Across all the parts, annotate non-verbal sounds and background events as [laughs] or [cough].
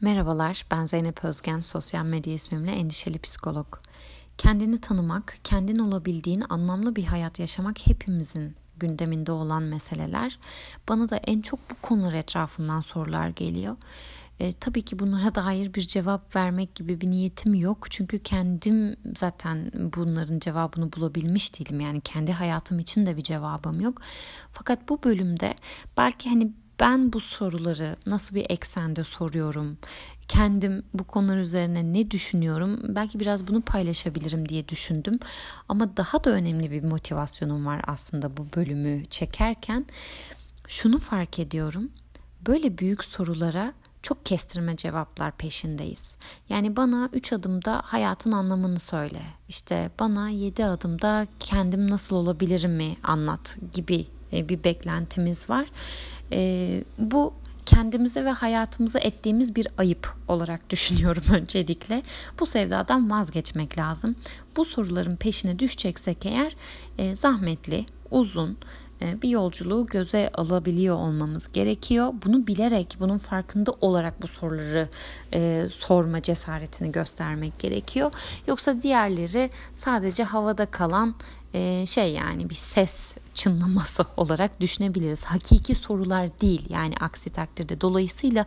Merhabalar, ben Zeynep Özgen, sosyal medya ismimle endişeli psikolog. Kendini tanımak, kendin olabildiğin anlamlı bir hayat yaşamak hepimizin gündeminde olan meseleler. Bana da en çok bu konular etrafından sorular geliyor. E, tabii ki bunlara dair bir cevap vermek gibi bir niyetim yok. Çünkü kendim zaten bunların cevabını bulabilmiş değilim. Yani kendi hayatım için de bir cevabım yok. Fakat bu bölümde belki hani ben bu soruları nasıl bir eksende soruyorum? Kendim bu konular üzerine ne düşünüyorum? Belki biraz bunu paylaşabilirim diye düşündüm. Ama daha da önemli bir motivasyonum var aslında bu bölümü çekerken. Şunu fark ediyorum. Böyle büyük sorulara çok kestirme cevaplar peşindeyiz. Yani bana 3 adımda hayatın anlamını söyle. İşte bana 7 adımda kendim nasıl olabilirim mi anlat gibi e, bir beklentimiz var. E, bu kendimize ve hayatımıza ettiğimiz bir ayıp olarak [laughs] düşünüyorum öncelikle. Bu sevdadan vazgeçmek lazım. Bu soruların peşine düşeceksek eğer e, zahmetli, uzun bir yolculuğu göze alabiliyor olmamız gerekiyor. Bunu bilerek, bunun farkında olarak bu soruları e, sorma cesaretini göstermek gerekiyor. Yoksa diğerleri sadece havada kalan e, şey yani bir ses çınlaması [laughs] olarak düşünebiliriz. Hakiki sorular değil yani aksi takdirde. Dolayısıyla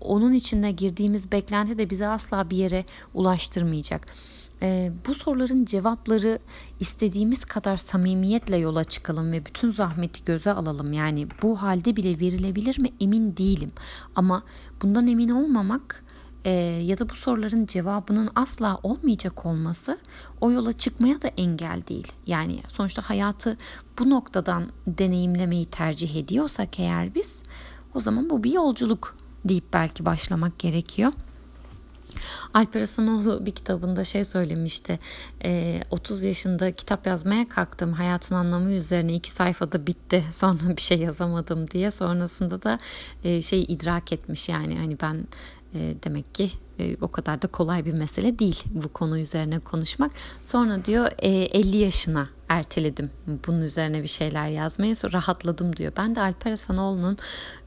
onun içinde girdiğimiz beklenti de bizi asla bir yere ulaştırmayacak. Ee, bu soruların cevapları istediğimiz kadar samimiyetle yola çıkalım ve bütün zahmeti göze alalım. Yani bu halde bile verilebilir mi emin değilim. Ama bundan emin olmamak e, ya da bu soruların cevabının asla olmayacak olması o yola çıkmaya da engel değil. Yani sonuçta hayatı bu noktadan deneyimlemeyi tercih ediyorsak eğer biz o zaman bu bir yolculuk deyip belki başlamak gerekiyor. Alper Hasanoğlu bir kitabında şey söylemişti. E, 30 yaşında kitap yazmaya kalktım. Hayatın anlamı üzerine iki sayfada bitti. [laughs] Sonra bir şey yazamadım diye. Sonrasında da e, şey idrak etmiş yani hani ben e, demek ki e, o kadar da kolay bir mesele değil bu konu üzerine konuşmak. Sonra diyor e, 50 yaşına erteledim bunun üzerine bir şeyler yazmaya sonra rahatladım diyor. Ben de Alper Hasanoğlu'nun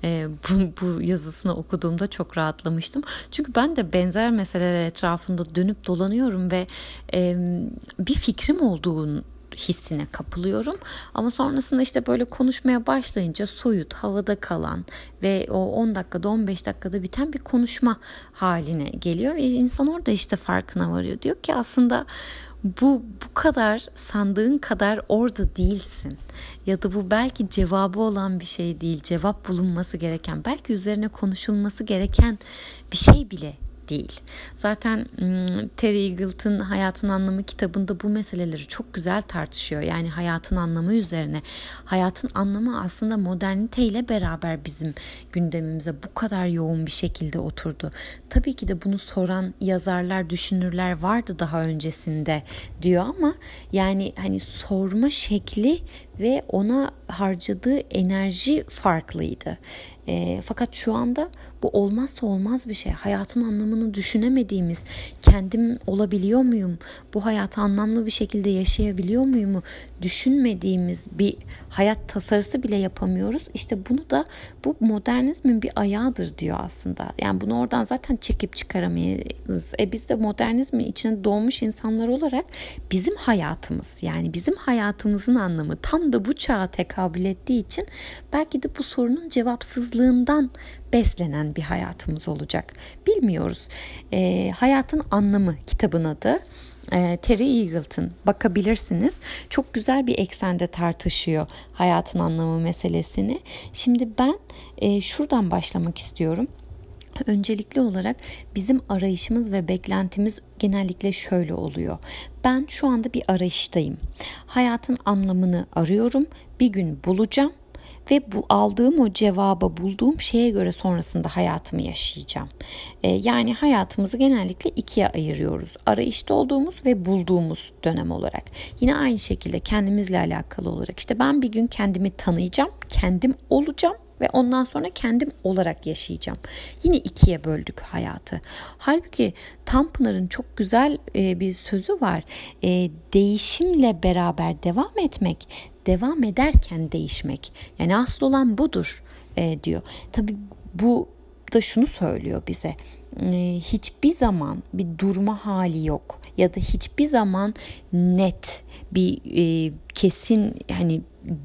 e, bu, bu yazısını okuduğumda çok rahatlamıştım. Çünkü ben de benzer meseleler etrafında dönüp dolanıyorum ve e, bir fikrim olduğunu hissine kapılıyorum. Ama sonrasında işte böyle konuşmaya başlayınca soyut, havada kalan ve o 10 dakikada 15 dakikada biten bir konuşma haline geliyor. Ve insan orada işte farkına varıyor. Diyor ki aslında bu bu kadar sandığın kadar orada değilsin. Ya da bu belki cevabı olan bir şey değil. Cevap bulunması gereken, belki üzerine konuşulması gereken bir şey bile değil. Zaten Terry Eagleton Hayatın Anlamı kitabında bu meseleleri çok güzel tartışıyor. Yani hayatın anlamı üzerine. Hayatın anlamı aslında moderniteyle beraber bizim gündemimize bu kadar yoğun bir şekilde oturdu. Tabii ki de bunu soran yazarlar, düşünürler vardı daha öncesinde diyor ama yani hani sorma şekli ve ona harcadığı enerji farklıydı. E, fakat şu anda bu olmazsa olmaz bir şey. Hayatın anlamını düşünemediğimiz, kendim olabiliyor muyum? Bu hayatı anlamlı bir şekilde yaşayabiliyor muyum? Düşünmediğimiz bir hayat tasarısı bile yapamıyoruz. İşte bunu da bu modernizmin bir ayağıdır diyor aslında. Yani bunu oradan zaten çekip çıkaramayız. E biz de modernizmin içine doğmuş insanlar olarak bizim hayatımız yani bizim hayatımızın anlamı tam da bu çağa tekabül ettiği için belki de bu sorunun cevapsızlığından beslenen bir hayatımız olacak. Bilmiyoruz. E, Hayatın Anlamı kitabın adı. E, Terry Eagleton bakabilirsiniz. Çok güzel bir eksende tartışıyor hayatın anlamı meselesini. Şimdi ben e, şuradan başlamak istiyorum. Öncelikli olarak bizim arayışımız ve beklentimiz genellikle şöyle oluyor. Ben şu anda bir arayıştayım. Hayatın anlamını arıyorum. Bir gün bulacağım ve bu aldığım o cevaba bulduğum şeye göre sonrasında hayatımı yaşayacağım. E, yani hayatımızı genellikle ikiye ayırıyoruz. Arayışta olduğumuz ve bulduğumuz dönem olarak. Yine aynı şekilde kendimizle alakalı olarak işte ben bir gün kendimi tanıyacağım, kendim olacağım ve ondan sonra kendim olarak yaşayacağım. Yine ikiye böldük hayatı. Halbuki Tanpınar'ın çok güzel e, bir sözü var. E, değişimle beraber devam etmek, devam ederken değişmek. Yani asıl olan budur e, diyor. Tabii bu da şunu söylüyor bize. e, hiçbir zaman bir durma hali yok ya da hiçbir zaman net bir e, kesin hani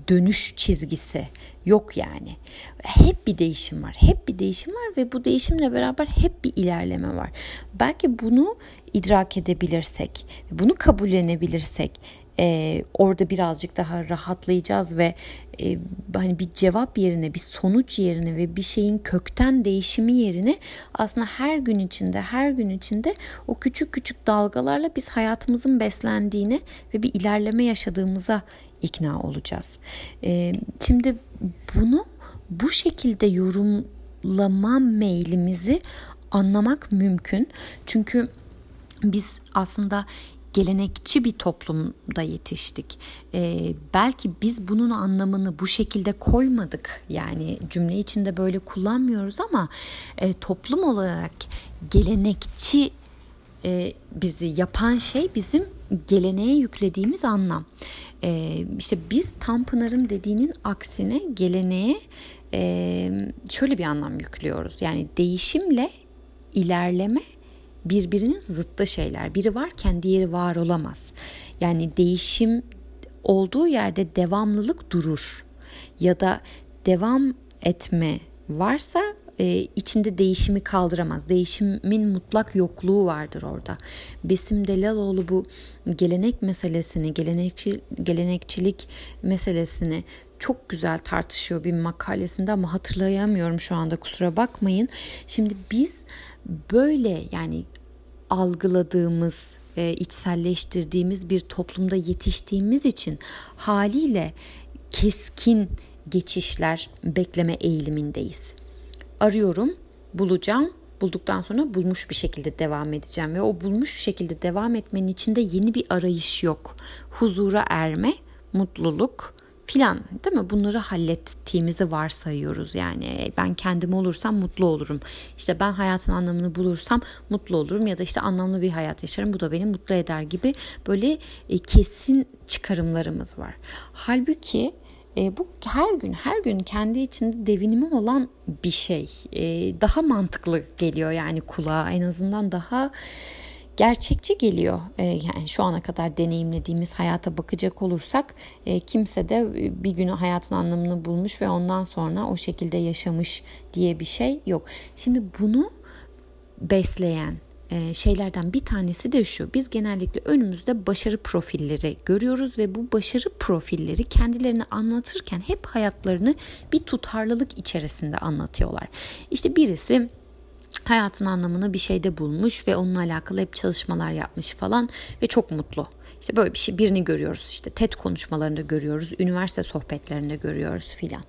dönüş çizgisi yok yani. Hep bir değişim var. Hep bir değişim var ve bu değişimle beraber hep bir ilerleme var. Belki bunu idrak edebilirsek, bunu kabullenebilirsek e, orada birazcık daha rahatlayacağız ve e, hani bir cevap yerine bir sonuç yerine ve bir şeyin kökten değişimi yerine aslında her gün içinde her gün içinde o küçük küçük dalgalarla biz hayatımızın beslendiğini ve bir ilerleme yaşadığımıza ikna olacağız. E, şimdi bunu bu şekilde yorumlama meylimizi anlamak mümkün. Çünkü biz aslında gelenekçi bir toplumda yetiştik. Ee, belki biz bunun anlamını bu şekilde koymadık. Yani cümle içinde böyle kullanmıyoruz ama e, toplum olarak gelenekçi e, bizi yapan şey bizim geleneğe yüklediğimiz anlam. E, işte biz Tanpınar'ın dediğinin aksine geleneğe e, şöyle bir anlam yüklüyoruz. Yani değişimle ilerleme birbirinin zıttı şeyler. Biri varken diğeri var olamaz. Yani değişim olduğu yerde devamlılık durur. Ya da devam etme varsa e, içinde değişimi kaldıramaz. Değişimin mutlak yokluğu vardır orada. Besim Delaloğlu bu gelenek meselesini, gelenekçi, gelenekçilik meselesini çok güzel tartışıyor bir makalesinde ama hatırlayamıyorum şu anda kusura bakmayın. Şimdi biz böyle yani algıladığımız, e, içselleştirdiğimiz bir toplumda yetiştiğimiz için haliyle keskin geçişler bekleme eğilimindeyiz. Arıyorum, bulacağım, bulduktan sonra bulmuş bir şekilde devam edeceğim ve o bulmuş şekilde devam etmenin içinde yeni bir arayış yok. Huzura erme, mutluluk, filan değil mi? Bunları hallettiğimizi varsayıyoruz yani. Ben kendim olursam mutlu olurum. İşte ben hayatın anlamını bulursam mutlu olurum ya da işte anlamlı bir hayat yaşarım. Bu da beni mutlu eder gibi böyle e, kesin çıkarımlarımız var. Halbuki e, bu her gün her gün kendi içinde devinimi olan bir şey. E, daha mantıklı geliyor yani kulağa en azından daha gerçekçi geliyor. E, yani şu ana kadar deneyimlediğimiz hayata bakacak olursak e, kimse de bir günü hayatın anlamını bulmuş ve ondan sonra o şekilde yaşamış diye bir şey yok. Şimdi bunu besleyen e, şeylerden bir tanesi de şu. Biz genellikle önümüzde başarı profilleri görüyoruz ve bu başarı profilleri kendilerini anlatırken hep hayatlarını bir tutarlılık içerisinde anlatıyorlar. İşte birisi hayatın anlamını bir şeyde bulmuş ve onunla alakalı hep çalışmalar yapmış falan ve çok mutlu. İşte böyle bir şey birini görüyoruz işte TED konuşmalarında görüyoruz, üniversite sohbetlerinde görüyoruz filan.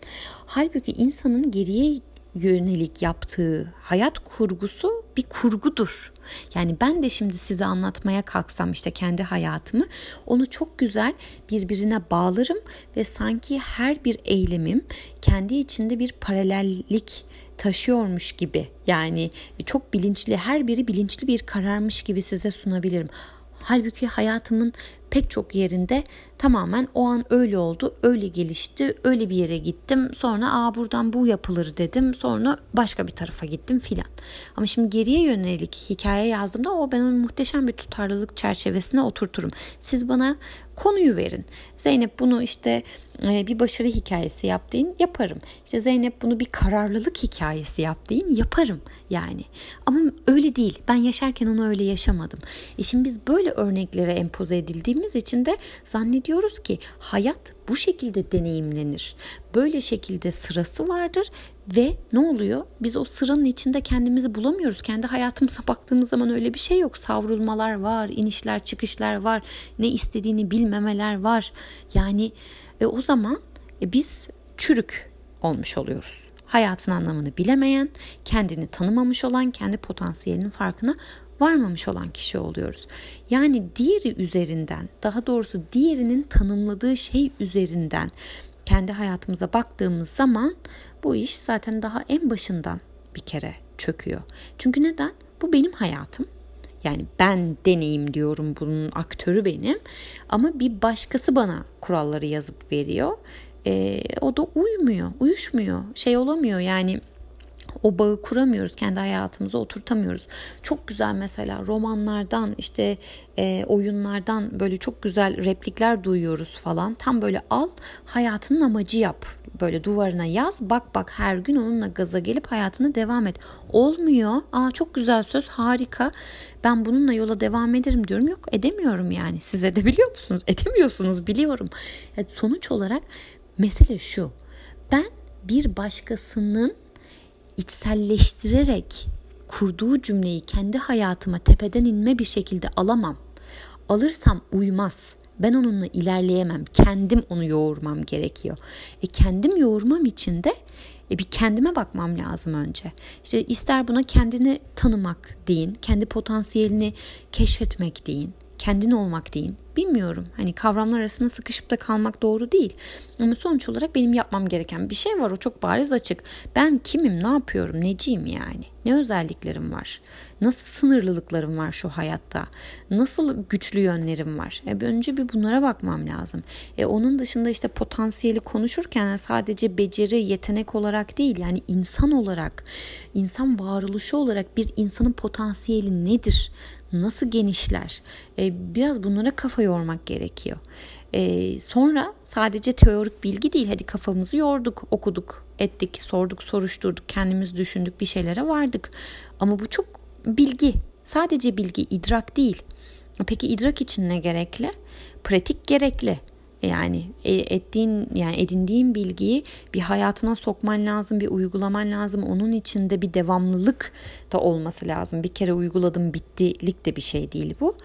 Halbuki insanın geriye yönelik yaptığı hayat kurgusu bir kurgudur. Yani ben de şimdi size anlatmaya kalksam işte kendi hayatımı onu çok güzel birbirine bağlarım ve sanki her bir eylemim kendi içinde bir paralellik taşıyormuş gibi yani çok bilinçli her biri bilinçli bir kararmış gibi size sunabilirim. Halbuki hayatımın pek çok yerinde tamamen o an öyle oldu, öyle gelişti, öyle bir yere gittim. Sonra aa buradan bu yapılır dedim. Sonra başka bir tarafa gittim filan. Ama şimdi geriye yönelik hikaye yazdığımda o ben onu muhteşem bir tutarlılık çerçevesine oturturum. Siz bana konuyu verin. Zeynep bunu işte bir başarı hikayesi yap deyin yaparım. İşte Zeynep bunu bir kararlılık hikayesi yap deyin yaparım yani. Ama öyle değil. Ben yaşarken onu öyle yaşamadım. E şimdi biz böyle örneklere empoze edildiğimiz için de zannediyoruz ki hayat bu şekilde deneyimlenir. Böyle şekilde sırası vardır ve ne oluyor? Biz o sıranın içinde kendimizi bulamıyoruz. Kendi hayatımıza baktığımız zaman öyle bir şey yok. Savrulmalar var, inişler, çıkışlar var. Ne istediğini bilmemeler var. Yani e, o zaman e, biz çürük olmuş oluyoruz. Hayatın anlamını bilemeyen, kendini tanımamış olan, kendi potansiyelinin farkına varmamış olan kişi oluyoruz. Yani diğeri üzerinden, daha doğrusu diğerinin tanımladığı şey üzerinden kendi hayatımıza baktığımız zaman bu iş zaten daha en başından bir kere çöküyor. Çünkü neden? Bu benim hayatım. Yani ben deneyim diyorum bunun aktörü benim. Ama bir başkası bana kuralları yazıp veriyor. Ee, o da uymuyor, uyuşmuyor, şey olamıyor yani o bağı kuramıyoruz kendi hayatımıza oturtamıyoruz. Çok güzel mesela romanlardan işte e, oyunlardan böyle çok güzel replikler duyuyoruz falan. Tam böyle al hayatının amacı yap. Böyle duvarına yaz bak bak her gün onunla gaza gelip hayatını devam et. Olmuyor. Aa çok güzel söz harika. Ben bununla yola devam ederim diyorum. Yok edemiyorum yani. Siz edebiliyor musunuz? Edemiyorsunuz biliyorum. Yani sonuç olarak mesele şu. Ben bir başkasının içselleştirerek kurduğu cümleyi kendi hayatıma tepeden inme bir şekilde alamam. Alırsam uymaz. Ben onunla ilerleyemem. Kendim onu yoğurmam gerekiyor. E kendim yoğurmam için de e bir kendime bakmam lazım önce. İşte ister buna kendini tanımak deyin, kendi potansiyelini keşfetmek deyin, kendin olmak deyin. Bilmiyorum. Hani kavramlar arasında sıkışıp da kalmak doğru değil. Ama sonuç olarak benim yapmam gereken bir şey var. O çok bariz açık. Ben kimim, ne yapıyorum, neciyim yani? Ne özelliklerim var? Nasıl sınırlılıklarım var şu hayatta? Nasıl güçlü yönlerim var? E önce bir bunlara bakmam lazım. E onun dışında işte potansiyeli konuşurken sadece beceri, yetenek olarak değil yani insan olarak, insan varoluşu olarak bir insanın potansiyeli nedir? Nasıl genişler? E, biraz bunlara kafa yormak gerekiyor. E, sonra sadece teorik bilgi değil. Hadi kafamızı yorduk, okuduk, ettik, sorduk, soruşturduk, kendimiz düşündük, bir şeylere vardık. Ama bu çok bilgi. Sadece bilgi, idrak değil. Peki idrak için ne gerekli? Pratik gerekli. Yani e, ettiğin yani edindiğin bilgiyi bir hayatına sokman lazım, bir uygulaman lazım. Onun içinde bir devamlılık da olması lazım. Bir kere uyguladım bittilik de bir şey değil bu.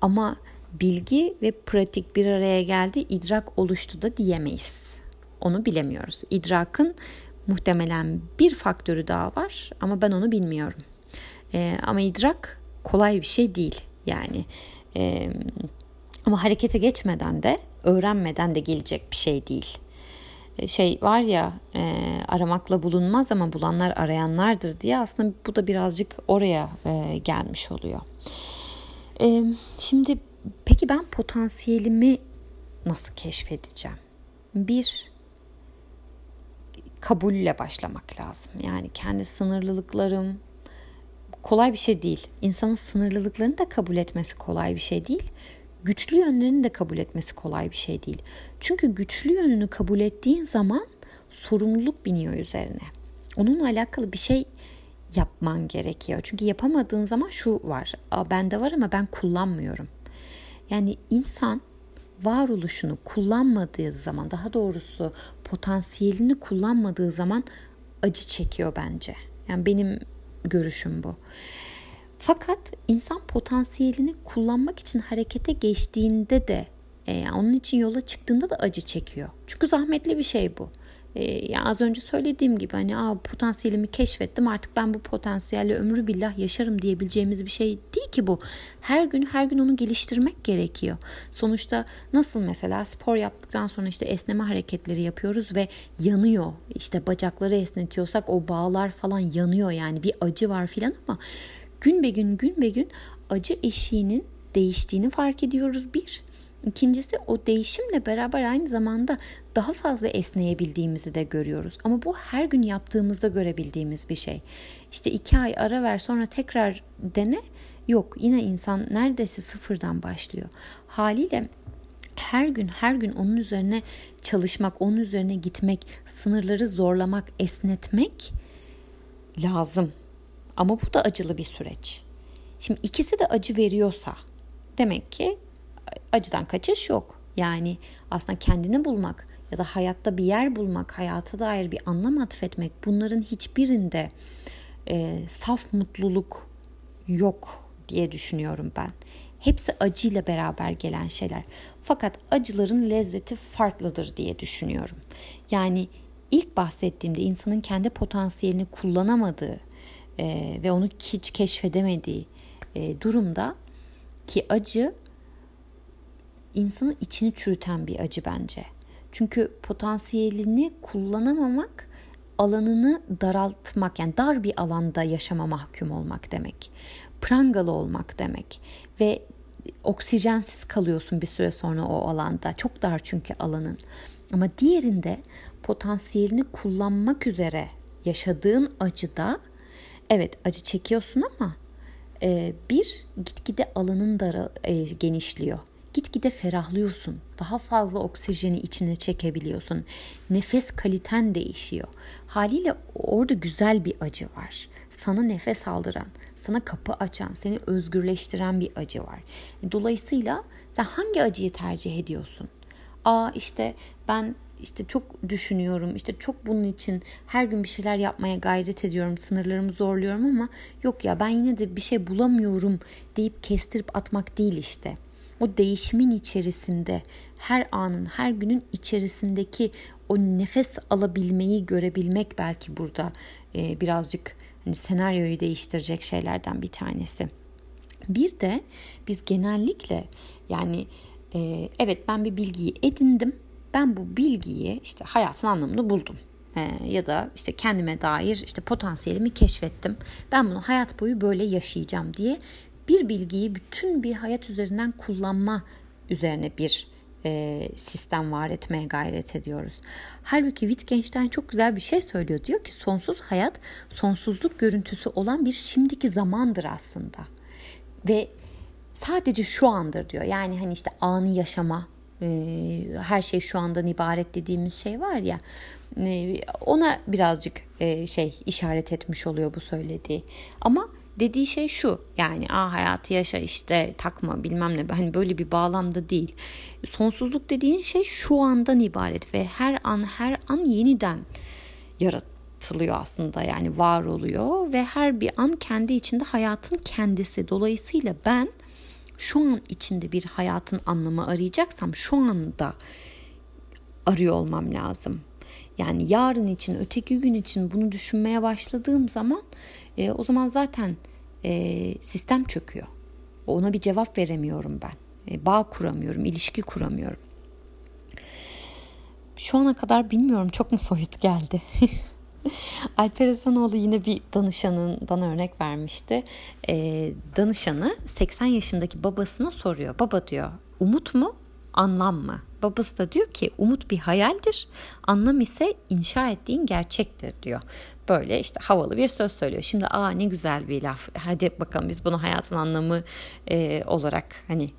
Ama bilgi ve pratik bir araya geldi, idrak oluştu da diyemeyiz. Onu bilemiyoruz. İdrakın muhtemelen bir faktörü daha var ama ben onu bilmiyorum. Ee, ama idrak kolay bir şey değil. Yani e, ama harekete geçmeden de öğrenmeden de gelecek bir şey değil. E, şey var ya e, aramakla bulunmaz ama bulanlar arayanlardır diye aslında bu da birazcık oraya e, gelmiş oluyor. E, şimdi peki ben potansiyelimi nasıl keşfedeceğim? Bir kabulle başlamak lazım. Yani kendi sınırlılıklarım kolay bir şey değil. İnsanın sınırlılıklarını da kabul etmesi kolay bir şey değil güçlü yönlerini de kabul etmesi kolay bir şey değil. Çünkü güçlü yönünü kabul ettiğin zaman sorumluluk biniyor üzerine. Onunla alakalı bir şey yapman gerekiyor. Çünkü yapamadığın zaman şu var. Bende var ama ben kullanmıyorum. Yani insan varoluşunu kullanmadığı zaman daha doğrusu potansiyelini kullanmadığı zaman acı çekiyor bence. Yani benim görüşüm bu. Fakat insan potansiyelini kullanmak için harekete geçtiğinde de e, onun için yola çıktığında da acı çekiyor. Çünkü zahmetli bir şey bu. E, yani az önce söylediğim gibi hani Aa, potansiyelimi keşfettim artık ben bu potansiyelle ömrü billah yaşarım diyebileceğimiz bir şey değil ki bu. Her gün her gün onu geliştirmek gerekiyor. Sonuçta nasıl mesela spor yaptıktan sonra işte esneme hareketleri yapıyoruz ve yanıyor. İşte bacakları esnetiyorsak o bağlar falan yanıyor yani bir acı var filan ama gün be gün gün be gün acı eşiğinin değiştiğini fark ediyoruz bir. İkincisi o değişimle beraber aynı zamanda daha fazla esneyebildiğimizi de görüyoruz. Ama bu her gün yaptığımızda görebildiğimiz bir şey. İşte iki ay ara ver sonra tekrar dene. Yok yine insan neredeyse sıfırdan başlıyor. Haliyle her gün her gün onun üzerine çalışmak, onun üzerine gitmek, sınırları zorlamak, esnetmek lazım. Ama bu da acılı bir süreç. Şimdi ikisi de acı veriyorsa demek ki acıdan kaçış yok. Yani aslında kendini bulmak ya da hayatta bir yer bulmak, hayata dair bir anlam atfetmek bunların hiçbirinde e, saf mutluluk yok diye düşünüyorum ben. Hepsi acıyla beraber gelen şeyler. Fakat acıların lezzeti farklıdır diye düşünüyorum. Yani ilk bahsettiğimde insanın kendi potansiyelini kullanamadığı, e, ve onu hiç keşfedemediği e, durumda ki acı insanın içini çürüten bir acı bence. Çünkü potansiyelini kullanamamak alanını daraltmak yani dar bir alanda yaşama mahkum olmak demek. Prangalı olmak demek ve oksijensiz kalıyorsun bir süre sonra o alanda. Çok dar çünkü alanın. Ama diğerinde potansiyelini kullanmak üzere yaşadığın acıda evet acı çekiyorsun ama e, bir gitgide alanın da e, genişliyor. Gitgide ferahlıyorsun. Daha fazla oksijeni içine çekebiliyorsun. Nefes kaliten değişiyor. Haliyle orada güzel bir acı var. Sana nefes aldıran, sana kapı açan, seni özgürleştiren bir acı var. Dolayısıyla sen hangi acıyı tercih ediyorsun? Aa işte ben işte çok düşünüyorum işte çok bunun için her gün bir şeyler yapmaya gayret ediyorum sınırlarımı zorluyorum ama yok ya ben yine de bir şey bulamıyorum deyip kestirip atmak değil işte o değişimin içerisinde her anın her günün içerisindeki o nefes alabilmeyi görebilmek belki burada e, birazcık hani senaryoyu değiştirecek şeylerden bir tanesi. Bir de biz genellikle yani e, evet ben bir bilgiyi edindim. Ben bu bilgiyi işte hayatın anlamını buldum. Ya da işte kendime dair işte potansiyelimi keşfettim. Ben bunu hayat boyu böyle yaşayacağım diye bir bilgiyi bütün bir hayat üzerinden kullanma üzerine bir e, sistem var etmeye gayret ediyoruz. Halbuki Wittgenstein çok güzel bir şey söylüyor. Diyor ki sonsuz hayat sonsuzluk görüntüsü olan bir şimdiki zamandır aslında. Ve sadece şu andır diyor. Yani hani işte anı yaşama, her şey şu andan ibaret dediğimiz şey var ya e, ona birazcık e, şey işaret etmiş oluyor bu söylediği. Ama dediği şey şu yani a hayatı yaşa işte takma bilmem ne hani böyle bir bağlamda değil. Sonsuzluk dediğin şey şu andan ibaret ve her an her an yeniden yaratılıyor aslında yani var oluyor ve her bir an kendi içinde hayatın kendisi. Dolayısıyla ben şu an içinde bir hayatın anlamı arayacaksam şu anda arıyor olmam lazım. Yani yarın için, öteki gün için bunu düşünmeye başladığım zaman e, o zaman zaten e, sistem çöküyor. Ona bir cevap veremiyorum ben. E, bağ kuramıyorum, ilişki kuramıyorum. Şu ana kadar bilmiyorum çok mu soyut geldi. [laughs] [laughs] Alper Hasanoğlu yine bir danışanından örnek vermişti. E, danışanı 80 yaşındaki babasına soruyor. Baba diyor umut mu anlam mı? Babası da diyor ki umut bir hayaldir, anlam ise inşa ettiğin gerçektir diyor. Böyle işte havalı bir söz söylüyor. Şimdi aa ne güzel bir laf. Hadi bakalım biz bunu hayatın anlamı e, olarak hani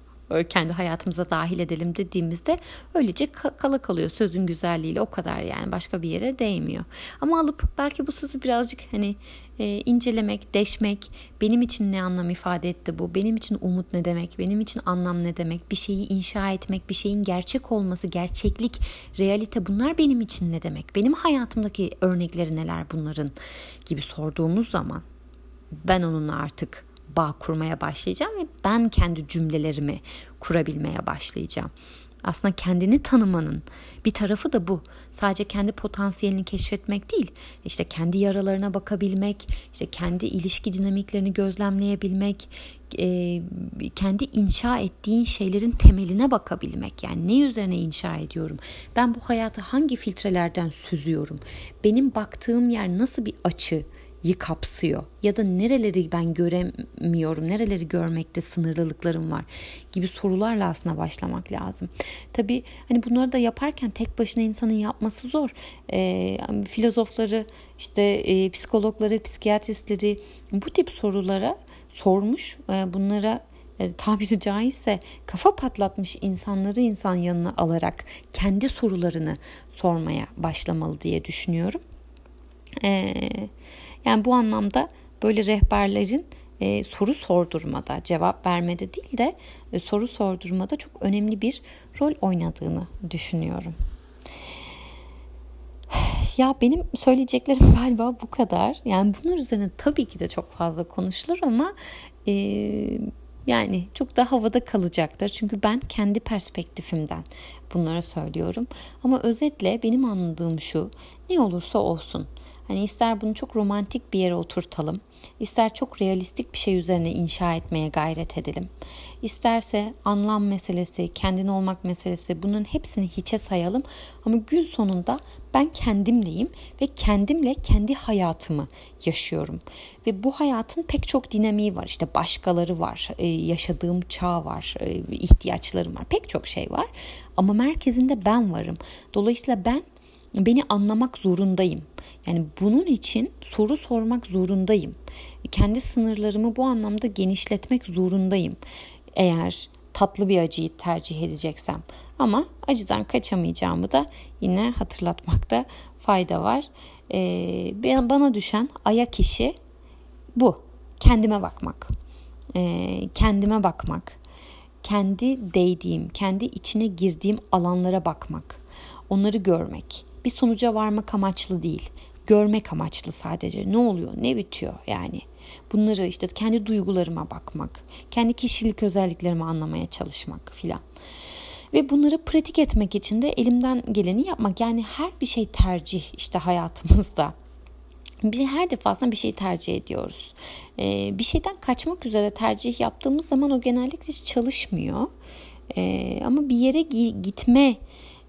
kendi hayatımıza dahil edelim dediğimizde öylece kala kalıyor. Sözün güzelliğiyle o kadar yani başka bir yere değmiyor. Ama alıp belki bu sözü birazcık hani e, incelemek, deşmek, benim için ne anlam ifade etti bu, benim için umut ne demek, benim için anlam ne demek, bir şeyi inşa etmek, bir şeyin gerçek olması, gerçeklik, realite bunlar benim için ne demek, benim hayatımdaki örnekleri neler bunların? Gibi sorduğumuz zaman ben onunla artık bağ kurmaya başlayacağım ve ben kendi cümlelerimi kurabilmeye başlayacağım. Aslında kendini tanımanın bir tarafı da bu. Sadece kendi potansiyelini keşfetmek değil. İşte kendi yaralarına bakabilmek, işte kendi ilişki dinamiklerini gözlemleyebilmek, e, kendi inşa ettiğin şeylerin temeline bakabilmek. Yani ne üzerine inşa ediyorum? Ben bu hayatı hangi filtrelerden süzüyorum? Benim baktığım yer nasıl bir açı? Kapsıyor ya da nereleri ben göremiyorum, nereleri görmekte sınırlılıklarım var gibi sorularla aslında başlamak lazım. Tabii hani bunları da yaparken tek başına insanın yapması zor. E, filozofları, işte e, psikologları, psikiyatristleri bu tip sorulara sormuş, e, bunlara e, tabiri caizse kafa patlatmış insanları insan yanına alarak kendi sorularını sormaya başlamalı diye düşünüyorum. Eee yani bu anlamda böyle rehberlerin e, soru sordurmada, cevap vermede değil de e, soru sordurmada çok önemli bir rol oynadığını düşünüyorum. Ya benim söyleyeceklerim [laughs] galiba bu kadar. Yani bunlar üzerine tabii ki de çok fazla konuşulur ama e, yani çok da havada kalacaktır. Çünkü ben kendi perspektifimden bunları söylüyorum. Ama özetle benim anladığım şu. Ne olursa olsun Hani ister bunu çok romantik bir yere oturtalım, ister çok realistik bir şey üzerine inşa etmeye gayret edelim. İsterse anlam meselesi, kendin olmak meselesi bunun hepsini hiçe sayalım. Ama gün sonunda ben kendimleyim ve kendimle kendi hayatımı yaşıyorum. Ve bu hayatın pek çok dinamiği var. İşte başkaları var, e, yaşadığım çağ var, e, ihtiyaçlarım var, pek çok şey var. Ama merkezinde ben varım. Dolayısıyla ben beni anlamak zorundayım. Yani bunun için soru sormak zorundayım. Kendi sınırlarımı bu anlamda genişletmek zorundayım. Eğer tatlı bir acıyı tercih edeceksem. Ama acıdan kaçamayacağımı da yine hatırlatmakta fayda var. Ee, bana düşen ayak işi bu. Kendime bakmak. Ee, kendime bakmak. Kendi değdiğim, kendi içine girdiğim alanlara bakmak. Onları görmek. Bir sonuca varmak amaçlı değil. Görmek amaçlı sadece. Ne oluyor, ne bitiyor yani. Bunları işte kendi duygularıma bakmak, kendi kişilik özelliklerimi anlamaya çalışmak filan. Ve bunları pratik etmek için de elimden geleni yapmak. Yani her bir şey tercih işte hayatımızda. Biz her defasında bir şey tercih ediyoruz. Ee, bir şeyden kaçmak üzere tercih yaptığımız zaman o genellikle hiç çalışmıyor. Ee, ama bir yere gitme,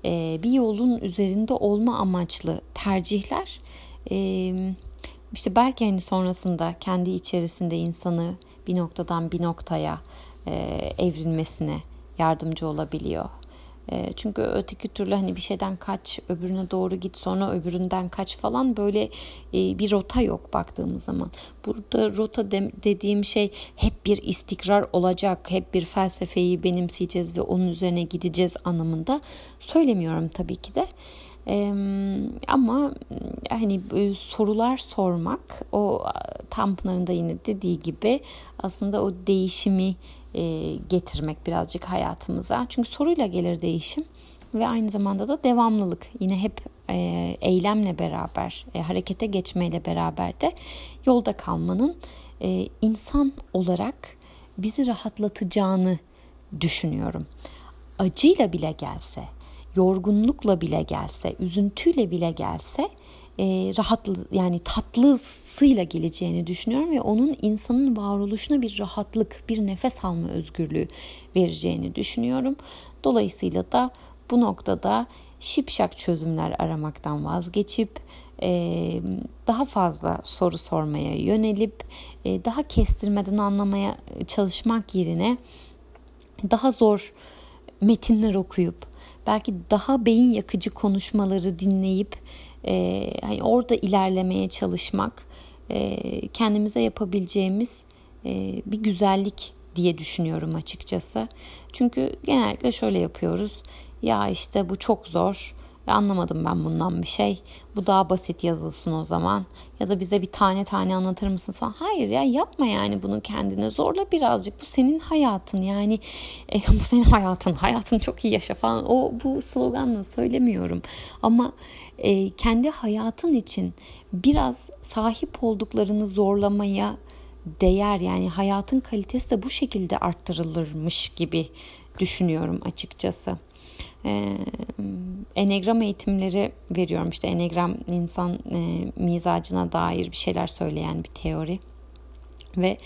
e, bir yolun üzerinde olma amaçlı tercihler e, işte belki hani sonrasında kendi içerisinde insanı bir noktadan bir noktaya e, evrilmesine yardımcı olabiliyor. E, çünkü öteki türlü hani bir şeyden kaç, öbürüne doğru git, sonra öbüründen kaç falan böyle e, bir rota yok baktığımız zaman. Burada rota de, dediğim şey hep bir istikrar olacak, hep bir felsefeyi benimseyeceğiz ve onun üzerine gideceğiz anlamında söylemiyorum tabii ki de. Ee, ama hani sorular sormak o Tanpınar'ın yine dediği gibi aslında o değişimi e, getirmek birazcık hayatımıza. Çünkü soruyla gelir değişim ve aynı zamanda da devamlılık. Yine hep e, eylemle beraber, e, harekete geçmeyle beraber de yolda kalmanın e, insan olarak bizi rahatlatacağını düşünüyorum. Acıyla bile gelse, yorgunlukla bile gelse, üzüntüyle bile gelse e, rahatlı yani tatlısıyla geleceğini düşünüyorum ve onun insanın varoluşuna bir rahatlık, bir nefes alma özgürlüğü vereceğini düşünüyorum. Dolayısıyla da bu noktada şipşak çözümler aramaktan vazgeçip e, daha fazla soru sormaya yönelip e, daha kestirmeden anlamaya çalışmak yerine daha zor metinler okuyup belki daha beyin yakıcı konuşmaları dinleyip e, hani orada ilerlemeye çalışmak e, kendimize yapabileceğimiz e, bir güzellik diye düşünüyorum açıkçası. Çünkü genellikle şöyle yapıyoruz. Ya işte bu çok zor ve anlamadım ben bundan bir şey. Bu daha basit yazılsın o zaman. Ya da bize bir tane tane anlatır mısın falan. Hayır ya yapma yani bunu kendine. Zorla birazcık. Bu senin hayatın yani. E, [laughs] bu senin hayatın. Hayatını çok iyi yaşa falan. O bu sloganla söylemiyorum. Ama e, kendi hayatın için biraz sahip olduklarını zorlamaya değer. Yani hayatın kalitesi de bu şekilde arttırılırmış gibi düşünüyorum açıkçası e, enegram eğitimleri veriyorum. İşte enegram insan e, mizacına dair bir şeyler söyleyen bir teori. Ve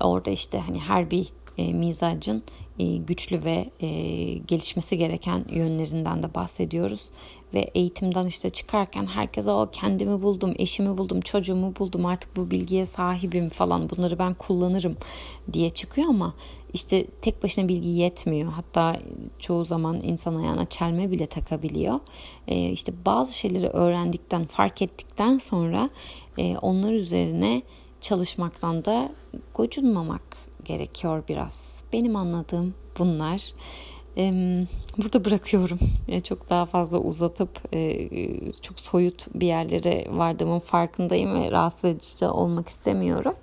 orada işte hani her bir e, mizacın e, güçlü ve e, gelişmesi gereken yönlerinden de bahsediyoruz. Ve eğitimden işte çıkarken herkes o kendimi buldum, eşimi buldum, çocuğumu buldum artık bu bilgiye sahibim falan bunları ben kullanırım diye çıkıyor ama işte tek başına bilgi yetmiyor. Hatta çoğu zaman insan ayağına çelme bile takabiliyor. E, işte bazı şeyleri öğrendikten, fark ettikten sonra e, onlar üzerine çalışmaktan da gocunmamak gerekiyor biraz. Benim anladığım bunlar. Burada bırakıyorum. Çok daha fazla uzatıp e, çok soyut bir yerlere vardığımın farkındayım ve rahatsız edici olmak istemiyorum.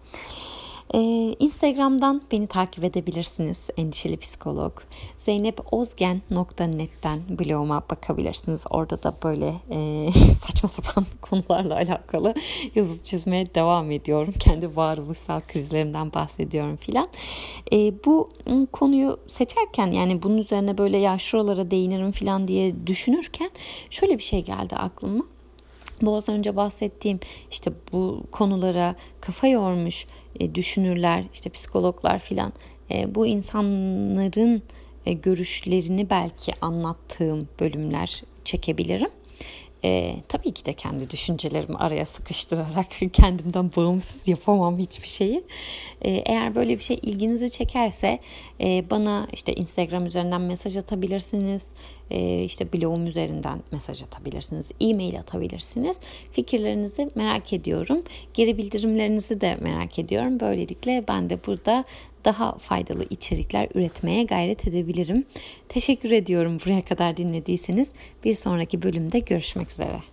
Ee, Instagram'dan beni takip edebilirsiniz. Endişeli Psikolog. zeynepozgen.net'ten bloguma bakabilirsiniz. Orada da böyle e, [laughs] saçma sapan [laughs] konularla alakalı yazıp çizmeye devam ediyorum. Kendi varoluşsal krizlerimden bahsediyorum filan. E, bu konuyu seçerken yani bunun üzerine böyle ya şuralara değinirim filan diye düşünürken şöyle bir şey geldi aklıma. Bu az önce bahsettiğim işte bu konulara kafa yormuş e, düşünürler, işte psikologlar filan e, bu insanların e, görüşlerini belki anlattığım bölümler çekebilirim. E, tabii ki de kendi düşüncelerimi araya sıkıştırarak [laughs] kendimden bağımsız yapamam hiçbir şeyi. E, eğer böyle bir şey ilginizi çekerse e, bana işte Instagram üzerinden mesaj atabilirsiniz. e, işte blogum üzerinden mesaj atabilirsiniz, e-mail atabilirsiniz. Fikirlerinizi merak ediyorum. Geri bildirimlerinizi de merak ediyorum. Böylelikle ben de burada daha faydalı içerikler üretmeye gayret edebilirim. Teşekkür ediyorum buraya kadar dinlediyseniz. Bir sonraki bölümde görüşmek üzere.